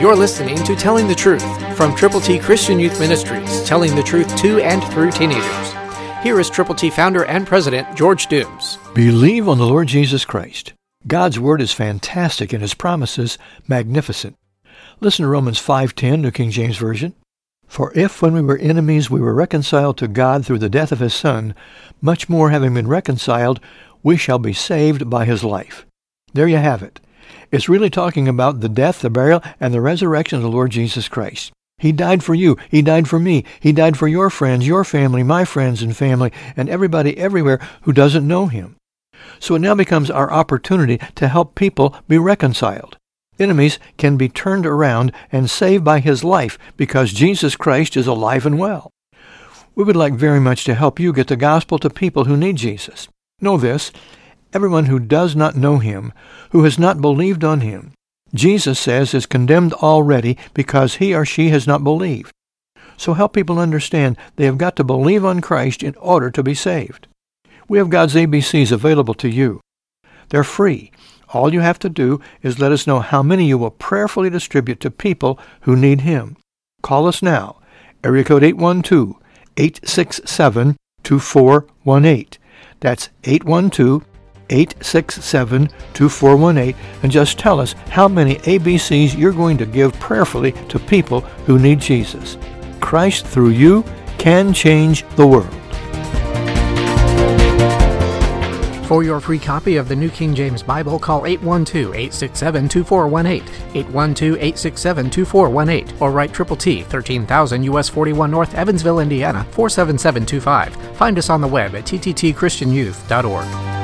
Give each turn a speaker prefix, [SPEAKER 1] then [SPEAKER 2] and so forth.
[SPEAKER 1] You're listening to Telling the Truth from Triple T Christian Youth Ministries, telling the truth to and through teenagers. Here is Triple T founder and president George Dooms.
[SPEAKER 2] Believe on the Lord Jesus Christ. God's word is fantastic and his promises magnificent. Listen to Romans 5:10, New King James Version. For if when we were enemies we were reconciled to God through the death of his son, much more having been reconciled, we shall be saved by his life. There you have it. It's really talking about the death, the burial, and the resurrection of the Lord Jesus Christ. He died for you. He died for me. He died for your friends, your family, my friends and family, and everybody everywhere who doesn't know him. So it now becomes our opportunity to help people be reconciled. Enemies can be turned around and saved by his life because Jesus Christ is alive and well. We would like very much to help you get the gospel to people who need Jesus. Know this, everyone who does not know him, who has not believed on him, Jesus says is condemned already because he or she has not believed. So help people understand they have got to believe on Christ in order to be saved. We have God's ABCs available to you. They're free. All you have to do is let us know how many you will prayerfully distribute to people who need Him. Call us now. Area code 812-867-2418. That's 812-867-2418 and just tell us how many ABCs you're going to give prayerfully to people who need Jesus. Christ through you can change the world.
[SPEAKER 1] For your free copy of the New King James Bible, call 812-867-2418, 812-867-2418, or write Triple T, 13000 US 41 North, Evansville, Indiana, 47725. Find us on the web at tttchristianyouth.org.